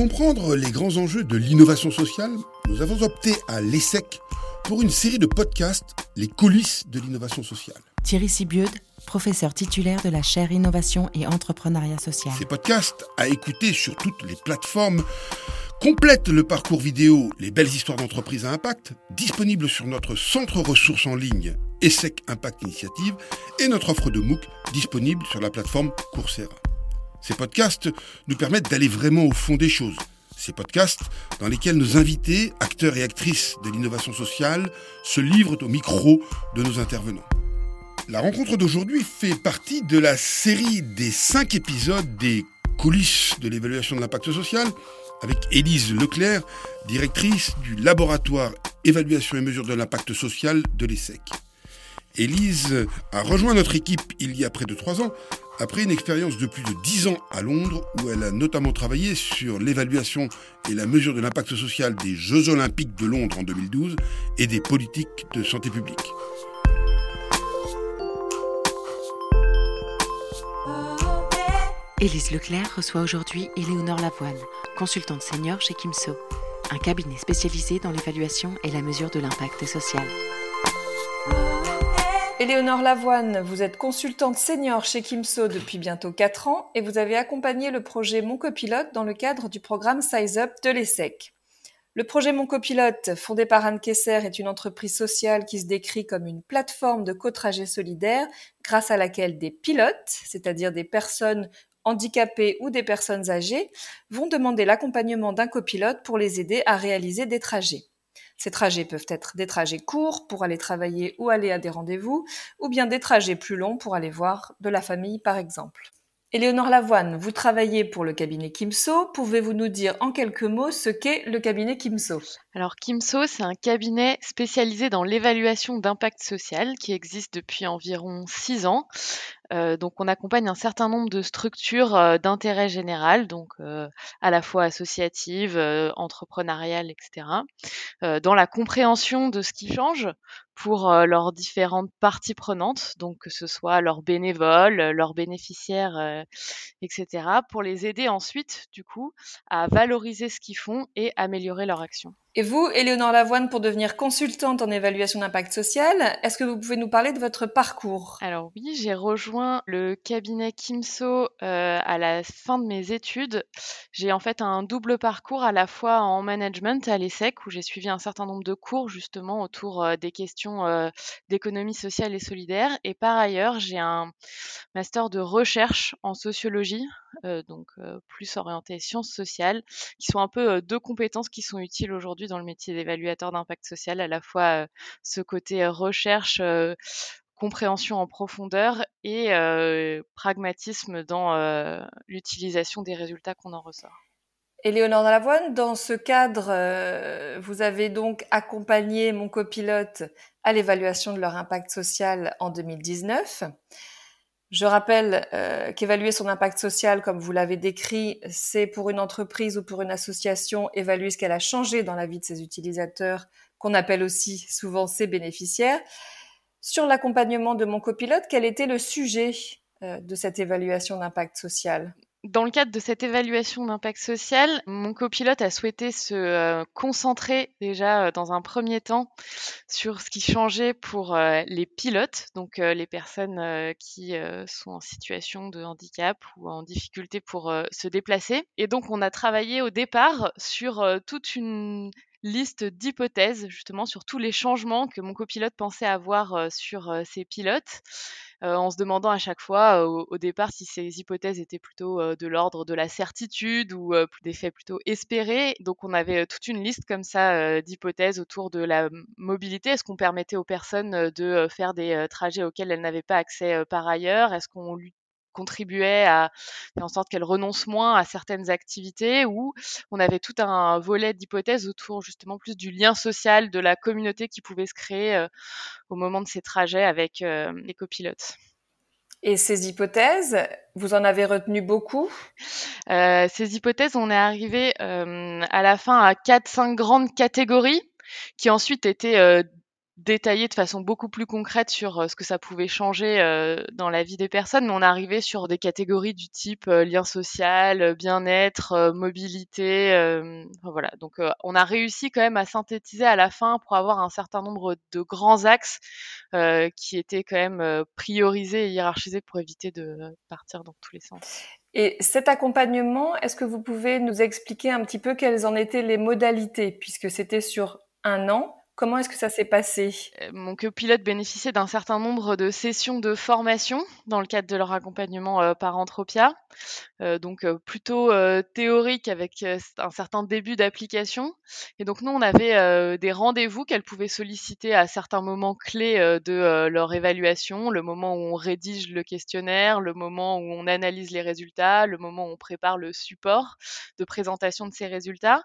comprendre les grands enjeux de l'innovation sociale, nous avons opté à l'ESSEC pour une série de podcasts, Les coulisses de l'innovation sociale. Thierry Sibieude, professeur titulaire de la chaire Innovation et Entrepreneuriat Social. Ces podcasts, à écouter sur toutes les plateformes, complètent le parcours vidéo Les belles histoires d'entreprise à impact, disponible sur notre centre ressources en ligne ESSEC Impact Initiative et notre offre de MOOC disponible sur la plateforme Coursera. Ces podcasts nous permettent d'aller vraiment au fond des choses. Ces podcasts dans lesquels nos invités, acteurs et actrices de l'innovation sociale, se livrent au micro de nos intervenants. La rencontre d'aujourd'hui fait partie de la série des cinq épisodes des coulisses de l'évaluation de l'impact social avec Élise Leclerc, directrice du laboratoire évaluation et mesure de l'impact social de l'ESSEC. Élise a rejoint notre équipe il y a près de trois ans après une expérience de plus de 10 ans à Londres, où elle a notamment travaillé sur l'évaluation et la mesure de l'impact social des Jeux olympiques de Londres en 2012 et des politiques de santé publique. Élise Leclerc reçoit aujourd'hui Éléonore Lavoine, consultante senior chez Kimso, un cabinet spécialisé dans l'évaluation et la mesure de l'impact social. Éléonore Lavoine, vous êtes consultante senior chez Kimso depuis bientôt 4 ans et vous avez accompagné le projet Mon Copilote dans le cadre du programme Size Up de l'ESSEC. Le projet Mon Copilote, fondé par Anne Kesser, est une entreprise sociale qui se décrit comme une plateforme de co-trajet solidaire grâce à laquelle des pilotes, c'est-à-dire des personnes handicapées ou des personnes âgées, vont demander l'accompagnement d'un copilote pour les aider à réaliser des trajets. Ces trajets peuvent être des trajets courts pour aller travailler ou aller à des rendez-vous, ou bien des trajets plus longs pour aller voir de la famille par exemple. Éléonore Lavoine, vous travaillez pour le cabinet Kimso. Pouvez-vous nous dire en quelques mots ce qu'est le cabinet Kimso? Alors Kimso, c'est un cabinet spécialisé dans l'évaluation d'impact social qui existe depuis environ six ans. Euh, donc on accompagne un certain nombre de structures euh, d'intérêt général, donc euh, à la fois associatives, entrepreneuriales, etc., dans la compréhension de ce qui change pour leurs différentes parties prenantes, donc que ce soit leurs bénévoles, leurs bénéficiaires, etc., pour les aider ensuite, du coup, à valoriser ce qu'ils font et améliorer leur action. Et vous, Éléonore Lavoine, pour devenir consultante en évaluation d'impact social, est-ce que vous pouvez nous parler de votre parcours? Alors oui, j'ai rejoint le cabinet Kimso euh, à la fin de mes études. J'ai en fait un double parcours à la fois en management à l'ESSEC où j'ai suivi un certain nombre de cours justement autour euh, des questions d'économie sociale et solidaire. Et par ailleurs, j'ai un master de recherche en sociologie, donc plus orienté sciences sociales, qui sont un peu deux compétences qui sont utiles aujourd'hui dans le métier d'évaluateur d'impact social, à la fois ce côté recherche, compréhension en profondeur et pragmatisme dans l'utilisation des résultats qu'on en ressort. Éléonore Lavoine, dans ce cadre, vous avez donc accompagné mon copilote à l'évaluation de leur impact social en 2019. Je rappelle euh, qu'évaluer son impact social, comme vous l'avez décrit, c'est pour une entreprise ou pour une association évaluer ce qu'elle a changé dans la vie de ses utilisateurs, qu'on appelle aussi souvent ses bénéficiaires. Sur l'accompagnement de mon copilote, quel était le sujet euh, de cette évaluation d'impact social? Dans le cadre de cette évaluation d'impact social, mon copilote a souhaité se euh, concentrer déjà euh, dans un premier temps sur ce qui changeait pour euh, les pilotes, donc les personnes qui sont en situation de handicap ou en difficulté pour se déplacer. Et donc on a travaillé au départ sur toute une liste d'hypothèses justement sur tous les changements que mon copilote pensait avoir sur ces pilotes en se demandant à chaque fois au, au, départ si ces hypothèses étaient plutôt de l'ordre de la certitude ou des faits plutôt espérés. Donc on avait toute une liste comme ça d'hypothèses autour de la mobilité. Est-ce qu'on permettait aux personnes de faire des trajets auxquels elles n'avaient pas accès par ailleurs? Est-ce qu'on contribuait à faire en sorte qu'elle renonce moins à certaines activités ou on avait tout un volet d'hypothèses autour justement plus du lien social, de la communauté qui pouvait se créer euh, au moment de ces trajets avec euh, les copilotes. Et ces hypothèses, vous en avez retenu beaucoup? Euh, Ces hypothèses, on est arrivé à la fin à 4-5 grandes catégories qui ensuite étaient détaillé de façon beaucoup plus concrète sur ce que ça pouvait changer dans la vie des personnes, mais on arrivait sur des catégories du type lien social, bien-être, mobilité, voilà. Donc on a réussi quand même à synthétiser à la fin pour avoir un certain nombre de grands axes qui étaient quand même priorisés et hiérarchisés pour éviter de partir dans tous les sens. Et cet accompagnement, est-ce que vous pouvez nous expliquer un petit peu quelles en étaient les modalités, puisque c'était sur un an Comment est-ce que ça s'est passé? Euh, Mon copilote bénéficiait d'un certain nombre de sessions de formation dans le cadre de leur accompagnement euh, par Entropia, euh, donc plutôt théorique avec un certain début d'application. Et donc nous, on avait des rendez-vous qu'elle pouvait solliciter à certains moments clés de leur évaluation, le moment où on rédige le questionnaire, le moment où on analyse les résultats, le moment où on prépare le support de présentation de ces résultats.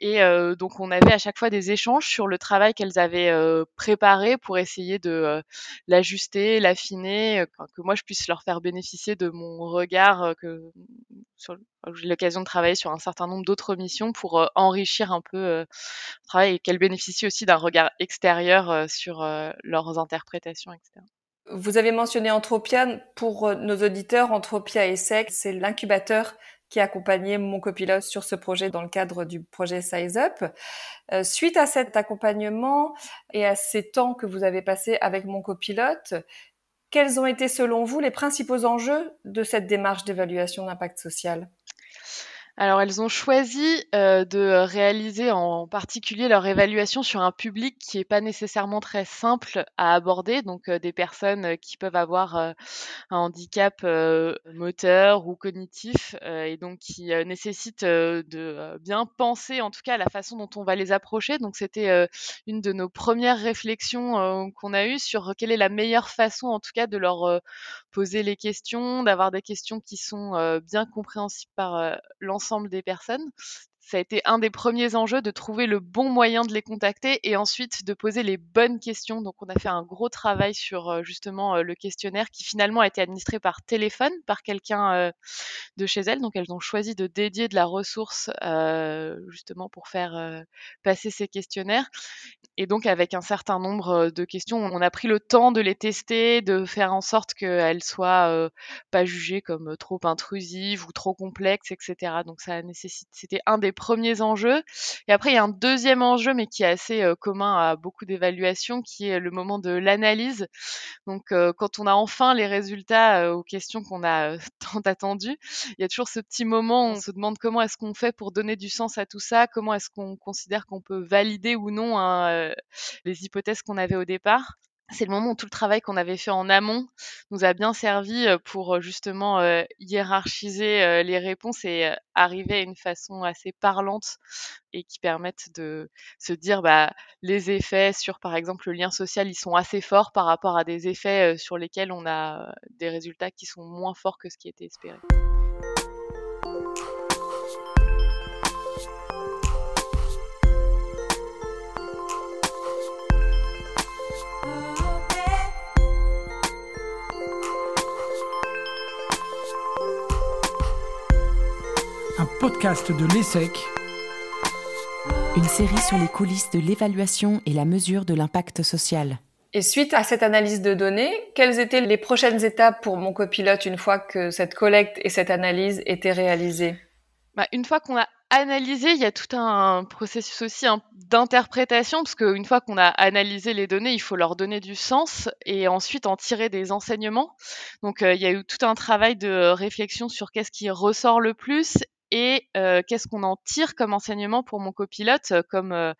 Et donc on avait à chaque fois des échanges sur le travail qu'elles avaient préparé pour essayer de l'ajuster, l'affiner, que moi je puisse leur faire bénéficier de mon regard que j'ai l'occasion de travailler sur un certain nombre d'autres missions pour enrichir un peu le travail et qu'elles bénéficient aussi d'un regard extérieur sur leurs interprétations, etc. Vous avez mentionné Entropia. Pour nos auditeurs, Entropia ESSEC, c'est l'incubateur qui accompagnait mon copilote sur ce projet dans le cadre du projet Size Up. Euh, suite à cet accompagnement et à ces temps que vous avez passés avec mon copilote, quels ont été selon vous les principaux enjeux de cette démarche d'évaluation d'impact social? Alors, elles ont choisi euh, de réaliser en particulier leur évaluation sur un public qui n'est pas nécessairement très simple à aborder, donc euh, des personnes euh, qui peuvent avoir un handicap moteur ou cognitif, et donc qui nécessitent de bien penser, en tout cas, à la façon dont on va les approcher. Donc, c'était une de nos premières réflexions qu'on a eues sur quelle est la meilleure façon, en tout cas, de leur poser les questions, d'avoir des questions qui sont bien compréhensibles par l'ensemble des personnes ça a été un des premiers enjeux de trouver le bon moyen de les contacter et ensuite de poser les bonnes questions. Donc on a fait un gros travail sur euh, justement euh, le questionnaire qui finalement a été administré par téléphone par quelqu'un euh, de chez elles. Donc elles ont choisi de dédier de la ressource justement pour faire passer ces questionnaires. Et donc avec un certain nombre de questions, on a pris le temps de les tester, de faire en sorte qu'elles soient pas jugées comme trop intrusives ou trop complexes, etc. Donc ça nécessite, c'était un des premiers enjeux. Et après, il y a un deuxième enjeu, mais qui est assez euh, commun à beaucoup d'évaluations, qui est le moment de l'analyse. Donc, euh, quand on a enfin les résultats euh, aux questions qu'on a tant attendues, il y a toujours ce petit moment où on se demande comment est-ce qu'on fait pour donner du sens à tout ça, comment est-ce qu'on considère qu'on peut valider ou non hein, les hypothèses qu'on avait au départ c'est le moment où tout le travail qu'on avait fait en amont nous a bien servi pour justement hiérarchiser les réponses et arriver à une façon assez parlante et qui permettent de se dire bah les effets sur par exemple le lien social ils sont assez forts par rapport à des effets sur lesquels on a des résultats qui sont moins forts que ce qui était espéré. Podcast de l'ESSEC. Une série sur les coulisses de l'évaluation et la mesure de l'impact social. Et suite à cette analyse de données, quelles étaient les prochaines étapes pour mon copilote une fois que cette collecte et cette analyse étaient réalisées? Bah, Une fois qu'on a analysé, il y a tout un processus aussi d'interprétation, parce qu'une fois qu'on a analysé les données, il faut leur donner du sens et ensuite en tirer des enseignements. Donc euh, il y a eu tout un travail de réflexion sur qu'est-ce qui ressort le plus et qu'est-ce qu'on en tire comme enseignement pour mon copilote, comme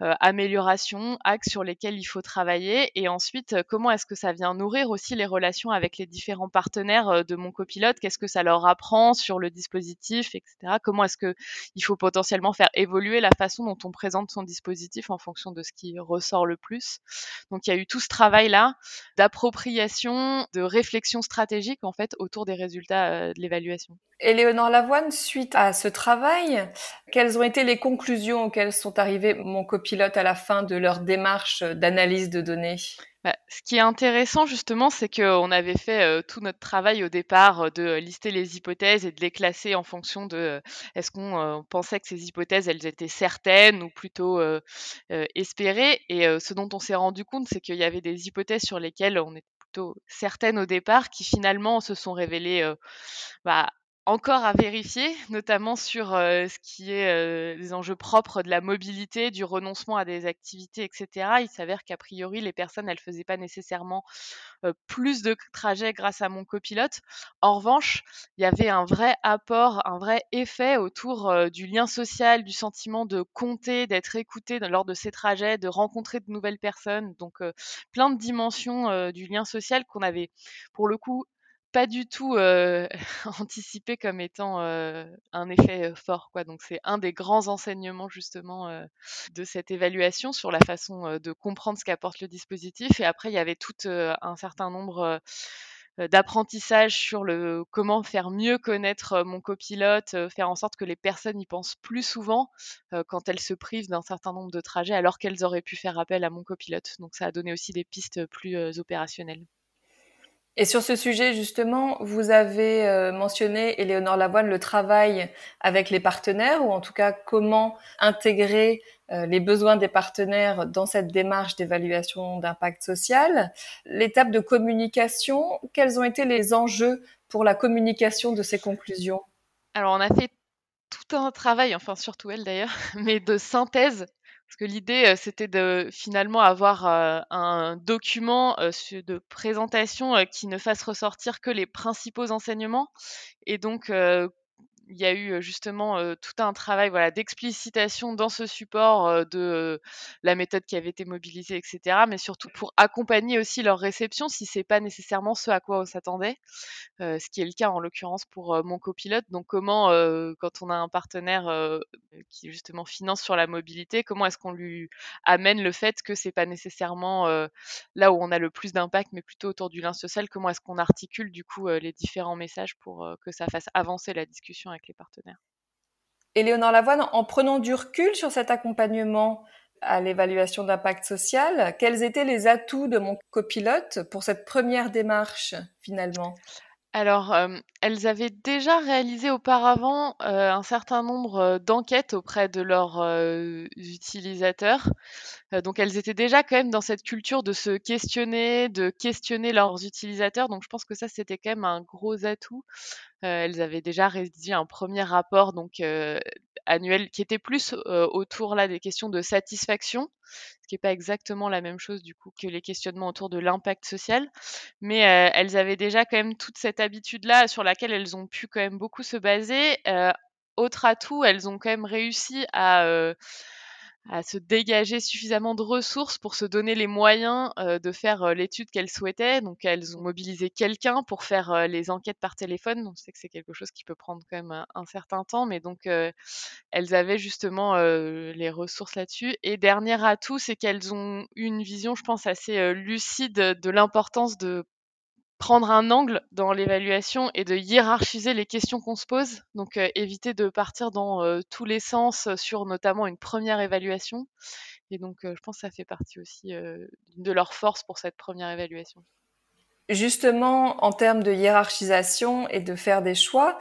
amélioration, axes sur lesquels il faut travailler, et ensuite comment est-ce que ça vient nourrir aussi les relations avec les différents partenaires de mon copilote, qu'est-ce que ça leur apprend sur le dispositif, etc. Comment est-ce que il faut potentiellement faire évoluer la façon dont on présente son dispositif en fonction de ce qui ressort le plus? Donc il y a eu tout ce travail là d'appropriation, de réflexion stratégique en fait autour des résultats de l'évaluation. Éléonore Lavoine, suite à ce travail, quelles ont été les conclusions auxquelles sont arrivés mon copilote à la fin de leur démarche d'analyse de données? Bah, ce qui est intéressant justement, c'est qu'on avait fait tout notre travail au départ de lister les hypothèses et de les classer en fonction de est-ce qu'on pensait que ces hypothèses elles étaient certaines ou plutôt espérées. Et ce dont on s'est rendu compte, c'est qu'il y avait des hypothèses sur lesquelles on était plutôt certaines au départ qui finalement se sont révélées bah, encore à vérifier, notamment sur ce qui est des enjeux propres de la mobilité, du renoncement à des activités, etc. Il s'avère qu'a priori, les personnes, elles faisaient pas nécessairement plus de trajets grâce à mon copilote. En revanche, il y avait un vrai apport, un vrai effet autour du lien social, du sentiment de compter, d'être écouté lors de ces trajets, de rencontrer de nouvelles personnes. Donc, plein de dimensions du lien social qu'on avait, pour le coup, pas du tout anticipé comme étant un effet fort. Quoi. Donc c'est un des grands enseignements justement de cette évaluation sur la façon de comprendre ce qu'apporte le dispositif. Et après, il y avait tout un certain nombre d'apprentissage sur le comment faire mieux connaître mon copilote, faire en sorte que les personnes y pensent plus souvent quand elles se privent d'un certain nombre de trajets alors qu'elles auraient pu faire appel à mon copilote. Donc ça a donné aussi des pistes plus opérationnelles. Et sur ce sujet, justement, vous avez euh, mentionné, Éléonore Lavoine, le travail avec les partenaires, ou en tout cas comment intégrer euh, les besoins des partenaires dans cette démarche d'évaluation d'impact social. L'étape de communication, quels ont été les enjeux pour la communication de ces conclusions? Alors, on a fait tout un travail, enfin surtout elle d'ailleurs, mais de synthèse parce que l'idée, c'était de finalement avoir un document de présentation qui ne fasse ressortir que les principaux enseignements. Et donc, il y a eu justement tout un travail voilà, d'explicitation dans ce support de la méthode qui avait été mobilisée, etc. Mais surtout pour accompagner aussi leur réception si c'est pas nécessairement ce à quoi on s'attendait, ce qui est le cas en l'occurrence pour mon copilote. Donc comment, quand on a un partenaire qui justement finance sur la mobilité, comment est-ce qu'on lui amène le fait que c'est pas nécessairement là où on a le plus d'impact, mais plutôt autour du lien social, comment est-ce qu'on articule du coup les différents messages pour que ça fasse avancer la discussion avec les partenaires. Éléonore Lavoine, en prenant du recul sur cet accompagnement à l'évaluation d'impact social, quels étaient les atouts de mon copilote pour cette première démarche finalement? Alors, euh, elles avaient déjà réalisé auparavant euh, un certain nombre euh, d'enquêtes auprès de leurs utilisateurs. donc, elles étaient déjà quand même dans cette culture de se questionner, de questionner leurs utilisateurs. Donc, je pense que ça, c'était quand même un gros atout. Elles avaient déjà rédigé un premier rapport donc annuel qui était plus autour là des questions de satisfaction, ce qui n'est pas exactement la même chose du coup que les questionnements autour de l'impact social, mais elles avaient déjà quand même toute cette habitude là sur laquelle elles ont pu quand même beaucoup se baser. autre atout, elles ont quand même réussi à à se dégager suffisamment de ressources pour se donner les moyens de faire l'étude qu'elles souhaitaient. Donc elles ont mobilisé quelqu'un pour faire les enquêtes par téléphone. Donc c'est que c'est quelque chose qui peut prendre quand même un, certain temps, mais donc elles avaient justement les ressources là-dessus. Et dernier atout, c'est qu'elles ont eu une vision, je pense, assez lucide de l'importance de prendre un angle dans l'évaluation et de hiérarchiser les questions qu'on se pose. Donc euh, éviter de partir dans euh, tous les sens sur notamment une première évaluation. Et donc euh, je pense que ça fait partie aussi de leur force pour cette première évaluation. Justement, en termes de hiérarchisation et de faire des choix,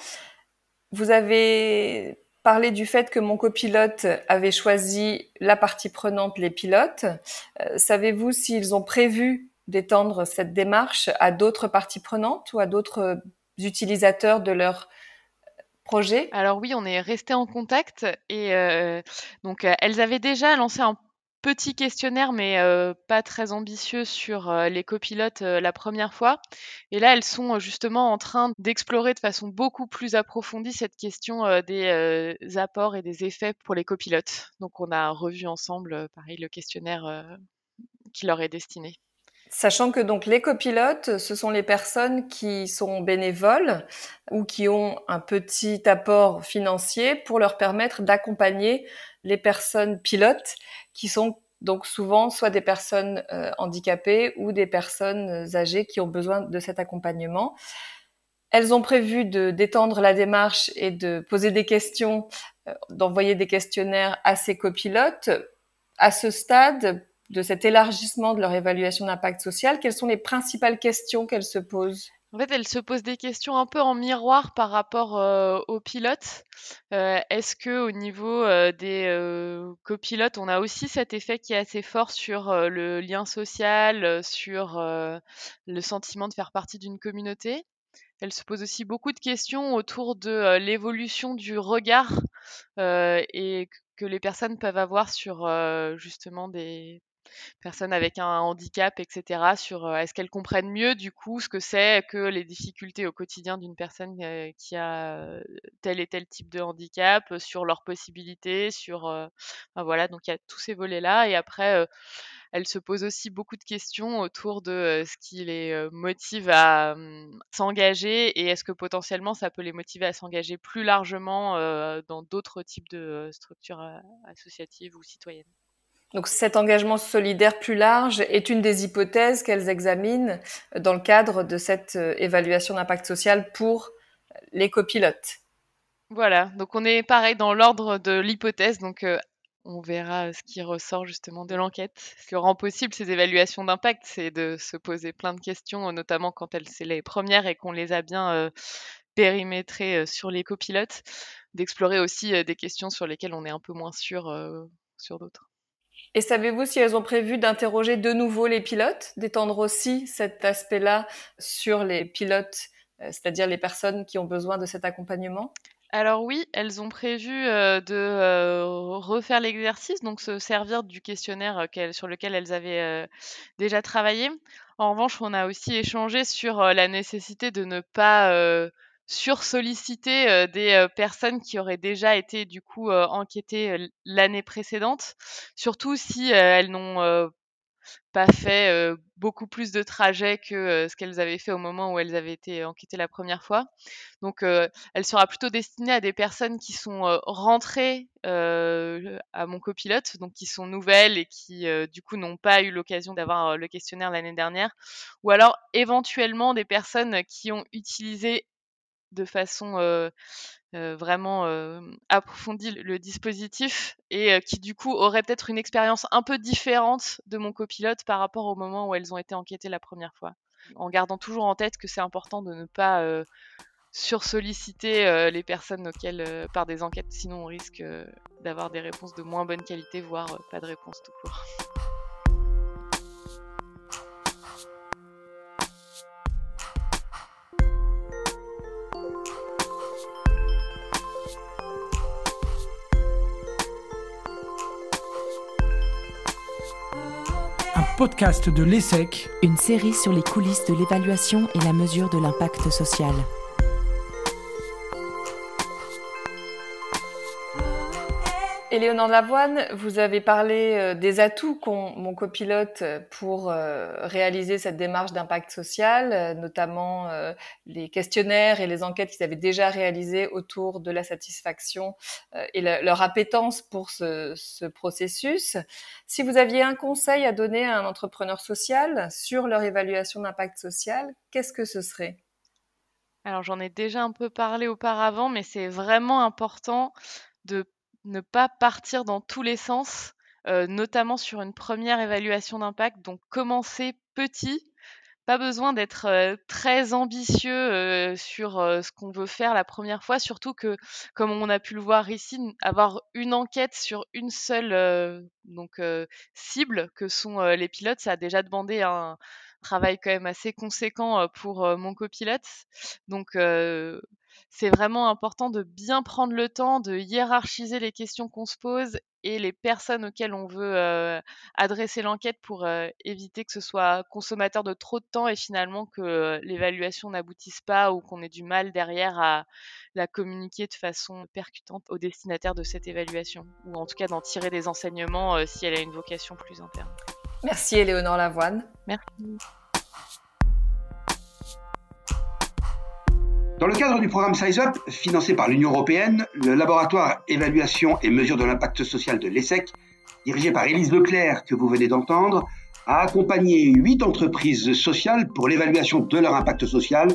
vous avez parlé du fait que mon copilote avait choisi la partie prenante, les pilotes. Savez-vous s'ils ont prévu d'étendre cette démarche à d'autres parties prenantes ou à d'autres utilisateurs de leur projet? Alors oui, on est resté en contact et euh, donc euh, elles avaient déjà lancé un petit questionnaire, mais euh, pas très ambitieux sur les copilotes la première fois. Et là, elles sont justement en train d'explorer de façon beaucoup plus approfondie cette question des apports et des effets pour les copilotes. Donc, on a revu ensemble, pareil, le questionnaire qui leur est destiné. Sachant que donc les copilotes, ce sont les personnes qui sont bénévoles ou qui ont un petit apport financier pour leur permettre d'accompagner les personnes pilotes qui sont donc souvent soit des personnes euh, handicapées ou des personnes âgées qui ont besoin de cet accompagnement. Elles ont prévu de d'étendre la démarche et de poser des questions, euh, d'envoyer des questionnaires à ces copilotes. À ce stade, de cet élargissement de leur évaluation d'impact social, quelles sont les principales questions qu'elles se posent? En fait, elle se pose des questions un peu en miroir par rapport euh, aux pilotes. Euh, est-ce que au niveau euh, des copilotes, on a aussi cet effet qui est assez fort sur le lien social, sur le sentiment de faire partie d'une communauté? Elle se pose aussi beaucoup de questions autour de l'évolution du regard que les personnes peuvent avoir sur justement des personnes avec un handicap, etc., sur euh, est-ce qu'elles comprennent mieux du coup ce que c'est que les difficultés au quotidien d'une personne euh, qui a euh, tel et tel type de handicap, sur leurs possibilités, sur voilà, donc il y a tous ces volets-là. Et après, elle se pose aussi beaucoup de questions autour de ce qui les motive à mmh, s'engager et est-ce que potentiellement ça peut les motiver à s'engager plus largement dans d'autres types de structures associatives ou citoyennes? Donc cet engagement solidaire plus large est une des hypothèses qu'elles examinent dans le cadre de cette euh, évaluation d'impact social pour les copilotes. Voilà, donc on est pareil dans l'ordre de l'hypothèse, donc euh, on verra ce qui ressort justement de l'enquête. Ce qui rend possible ces évaluations d'impact, c'est de se poser plein de questions, notamment quand elles c'est les premières et qu'on les a bien euh, périmétrées sur les copilotes, d'explorer aussi des questions sur lesquelles on est un peu moins sûr sur d'autres. Et savez-vous si elles ont prévu d'interroger de nouveau les pilotes, d'étendre aussi cet aspect-là sur les pilotes, euh, c'est-à-dire les personnes qui ont besoin de cet accompagnement? Alors oui, elles ont prévu euh, de euh, refaire l'exercice, donc se servir du questionnaire sur lequel elles avaient déjà travaillé. En revanche, on a aussi échangé sur la nécessité de ne pas sursolliciter euh, des euh, personnes qui auraient déjà été du coup euh, enquêtées l'année précédente, surtout si elles n'ont pas fait beaucoup plus de trajets que ce qu'elles avaient fait au moment où elles avaient été enquêtées la première fois. Donc, elle sera plutôt destinée à des personnes qui sont rentrées à mon copilote, donc qui sont nouvelles et qui du coup n'ont pas eu l'occasion d'avoir le questionnaire l'année dernière, ou alors éventuellement des personnes qui ont utilisé de façon vraiment approfondie le dispositif et qui du coup aurait peut-être une expérience un peu différente de mon copilote par rapport au moment où elles ont été enquêtées la première fois. En gardant toujours en tête que c'est important de ne pas sursolliciter les personnes auxquelles par des enquêtes, sinon on risque d'avoir des réponses de moins bonne qualité, voire pas de réponse tout court. Podcast de l'ESSEC. Une série sur les coulisses de l'évaluation et la mesure de l'impact social. Éléonore Lavoine, vous avez parlé euh, des atouts qu'ont mon copilote euh, pour euh, réaliser cette démarche d'impact social, notamment les questionnaires et les enquêtes qu'ils avaient déjà réalisées autour de la satisfaction et leur appétence pour ce, ce, processus. Si vous aviez un conseil à donner à un entrepreneur social sur leur évaluation d'impact social, qu'est-ce que ce serait? Alors j'en ai déjà un peu parlé auparavant, mais c'est vraiment important de ne pas partir dans tous les sens, euh, notamment sur une première évaluation d'impact. Donc commencer petit, pas besoin d'être euh, très ambitieux euh, sur ce qu'on veut faire la première fois, surtout que, comme on a pu le voir ici, avoir une enquête sur une seule cible que sont les pilotes, ça a déjà demandé un travail quand même assez conséquent pour mon copilote. Donc c'est vraiment important de bien prendre le temps de hiérarchiser les questions qu'on se pose et les personnes auxquelles on veut euh, adresser l'enquête pour euh, éviter que ce soit consommateur de trop de temps et finalement que euh, l'évaluation n'aboutisse pas ou qu'on ait du mal derrière à la communiquer de façon percutante au destinataire de cette évaluation ou en tout cas d'en tirer des enseignements si elle a une vocation plus interne. Merci Éléonore Lavoine. Merci. Dans le cadre du programme SizeUp, financé par l'Union européenne, le laboratoire évaluation et mesure de l'impact social de l'ESSEC, dirigé par Élise Leclerc, que vous venez d'entendre, a accompagné huit entreprises sociales pour l'évaluation de leur impact social,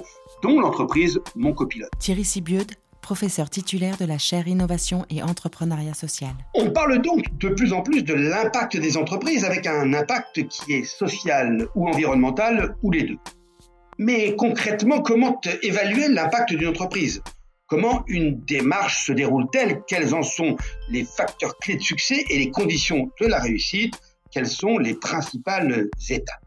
dont l'entreprise Mon Copilote. Thierry Sibieude, professeur titulaire de la chaire Innovation et Entrepreneuriat Social. On parle donc de plus en plus de l'impact des entreprises avec un impact qui est social ou environnemental ou les deux. Mais concrètement, comment évaluer l'impact d'une entreprise? Comment une démarche se déroule-t-elle Quels en sont les facteurs clés de succès et les conditions de la réussite? Quelles sont les principales étapes?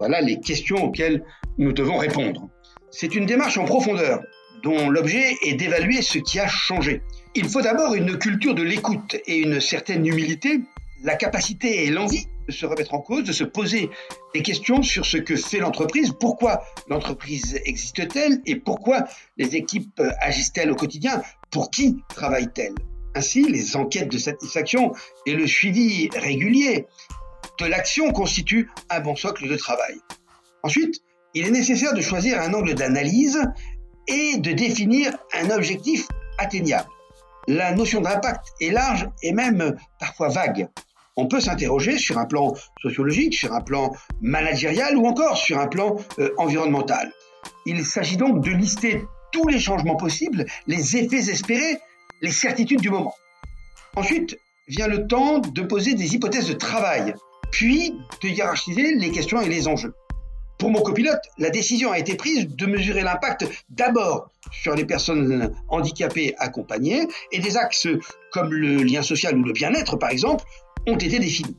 Voilà les questions auxquelles nous devons répondre. C'est une démarche en profondeur dont l'objet est d'évaluer ce qui a changé. Il faut d'abord une culture de l'écoute et une certaine humilité, la capacité et l'envie de se remettre en cause, de se poser des questions sur ce que fait l'entreprise, pourquoi l'entreprise existe-t-elle et pourquoi les équipes agissent-elles au quotidien, pour qui travaillent-elles? Ainsi, les enquêtes de satisfaction et le suivi régulier de l'action constituent un bon socle de travail. Ensuite, il est nécessaire de choisir un angle d'analyse et de définir un objectif atteignable. La notion d'impact est large et même parfois vague. On peut s'interroger sur un plan sociologique, sur un plan managérial ou encore sur un plan euh, environnemental. Il s'agit donc de lister tous les changements possibles, les effets espérés, les certitudes du moment. Ensuite vient le temps de poser des hypothèses de travail, puis de hiérarchiser les questions et les enjeux. Pour mon copilote, la décision a été prise de mesurer l'impact d'abord sur les personnes handicapées accompagnées et des axes comme le lien social ou le bien-être par exemple ont été définis.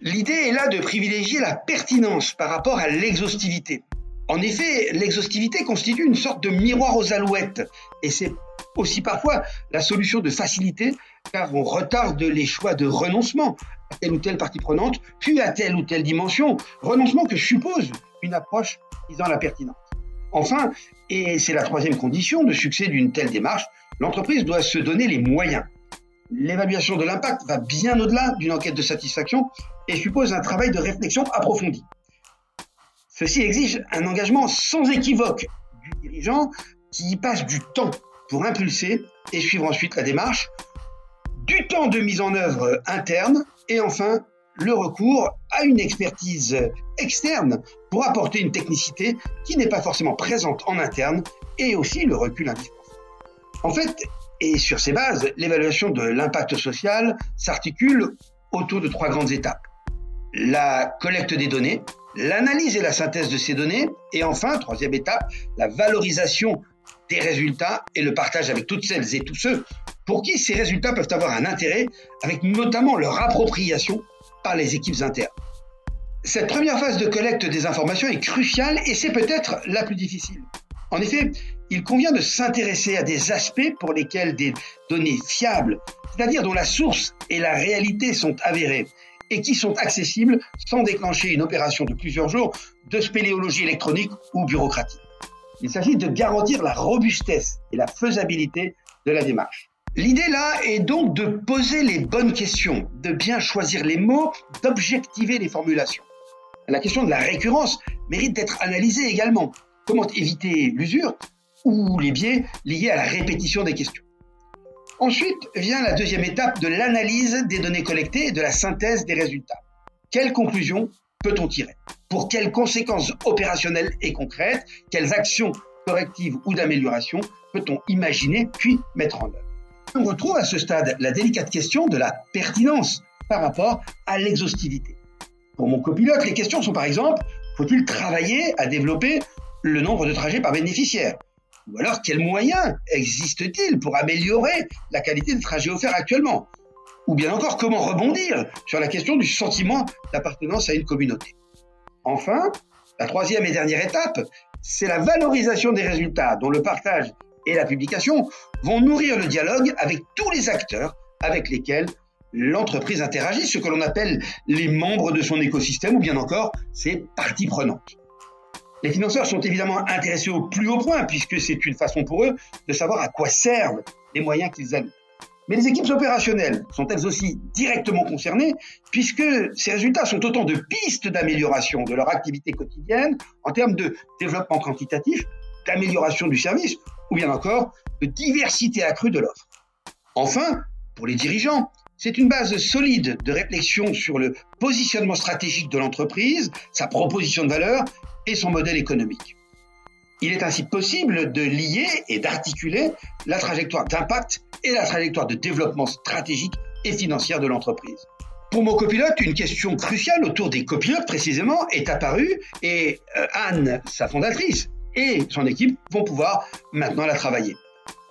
L'idée est là de privilégier la pertinence par rapport à l'exhaustivité. En effet, l'exhaustivité constitue une sorte de miroir aux alouettes et c'est aussi parfois la solution de facilité car on retarde les choix de renoncement à telle ou telle partie prenante, puis à telle ou telle dimension, renoncement que suppose une approche visant la pertinence. Enfin, et c'est la troisième condition de succès d'une telle démarche, l'entreprise doit se donner les moyens. L'évaluation de l'impact va bien au-delà d'une enquête de satisfaction et suppose un travail de réflexion approfondi. Ceci exige un engagement sans équivoque du dirigeant qui y passe du temps pour impulser et suivre ensuite la démarche, du temps de mise en œuvre interne et enfin le recours à une expertise externe pour apporter une technicité qui n'est pas forcément présente en interne et aussi le recul indispensable. En fait, et sur ces bases, l'évaluation de l'impact social s'articule autour de trois grandes étapes. La collecte des données, l'analyse et la synthèse de ces données, et enfin, troisième étape, la valorisation des résultats et le partage avec toutes celles et tous ceux pour qui ces résultats peuvent avoir un intérêt, avec notamment leur appropriation par les équipes internes. Cette première phase de collecte des informations est cruciale et c'est peut-être la plus difficile. En effet, il convient de s'intéresser à des aspects pour lesquels des données fiables, c'est-à-dire dont la source et la réalité sont avérées, et qui sont accessibles sans déclencher une opération de plusieurs jours de spéléologie électronique ou bureaucratique. Il s'agit de garantir la robustesse et la faisabilité de la démarche. L'idée là est donc de poser les bonnes questions, de bien choisir les mots, d'objectiver les formulations. La question de la récurrence mérite d'être analysée également. Comment éviter l'usure ou les biais liés à la répétition des questions Ensuite vient la deuxième étape de l'analyse des données collectées et de la synthèse des résultats. Quelles conclusions peut-on tirer? Pour quelles conséquences opérationnelles et concrètes Quelles actions correctives ou d'amélioration peut-on imaginer puis mettre en œuvre? On retrouve à ce stade la délicate question de la pertinence par rapport à l'exhaustivité. Pour mon copilote, les questions sont par exemple, faut-il travailler à développer le nombre de trajets par bénéficiaire. Ou alors, quels moyens existe-t-il pour améliorer la qualité des trajets offerts actuellement? Ou bien encore, comment rebondir sur la question du sentiment d'appartenance à une communauté? Enfin, la troisième et dernière étape, c'est la valorisation des résultats dont le partage et la publication vont nourrir le dialogue avec tous les acteurs avec lesquels l'entreprise interagit, ce que l'on appelle les membres de son écosystème ou bien encore ses parties prenantes. Les financeurs sont évidemment intéressés au plus haut point puisque c'est une façon pour eux de savoir à quoi servent les moyens qu'ils allouent. Mais les équipes opérationnelles sont elles aussi directement concernées puisque ces résultats sont autant de pistes d'amélioration de leur activité quotidienne en termes de développement quantitatif, d'amélioration du service ou bien encore de diversité accrue de l'offre. Enfin, pour les dirigeants, c'est une base solide de réflexion sur le positionnement stratégique de l'entreprise, sa proposition de valeur et son modèle économique. Il est ainsi possible de lier et d'articuler la trajectoire d'impact et la trajectoire de développement stratégique et financière de l'entreprise. Pour mon copilote, une question cruciale autour des copilotes précisément est apparue et euh, Anne, sa fondatrice, et son équipe vont pouvoir maintenant la travailler.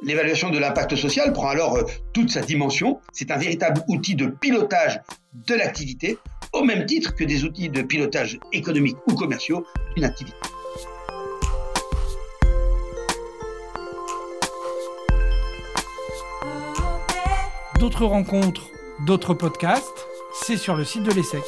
L'évaluation de l'impact social prend alors euh, toute sa dimension. C'est un véritable outil de pilotage de l'activité, au même titre que des outils de pilotage économique ou commerciaux d'une activité. D'autres rencontres, d'autres podcasts, c'est sur le site de l'ESSEC.